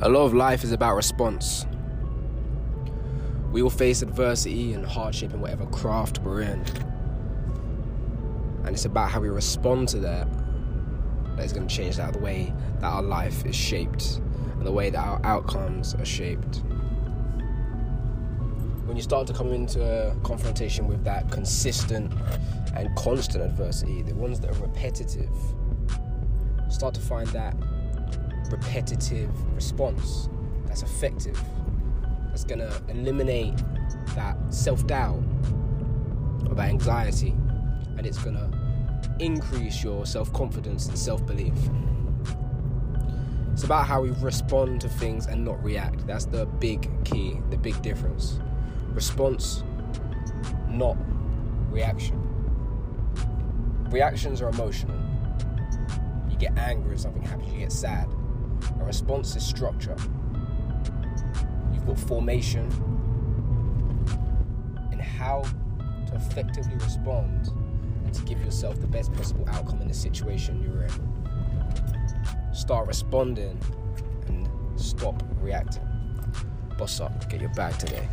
A lot of life is about response. We will face adversity and hardship in whatever craft we're in. And it's about how we respond to that that is going to change that the way that our life is shaped and the way that our outcomes are shaped. When you start to come into a confrontation with that consistent and constant adversity, the ones that are repetitive, start to find that repetitive response that's effective, that's going to eliminate that self doubt or that anxiety, and it's going to increase your self confidence and self belief. It's about how we respond to things and not react. That's the big key, the big difference. Response, not reaction. Reactions are emotional. You get angry if something happens, you get sad. A response is structure. You've got formation and how to effectively respond and to give yourself the best possible outcome in the situation you're in. Start responding and stop reacting. Boss up, get your bag today.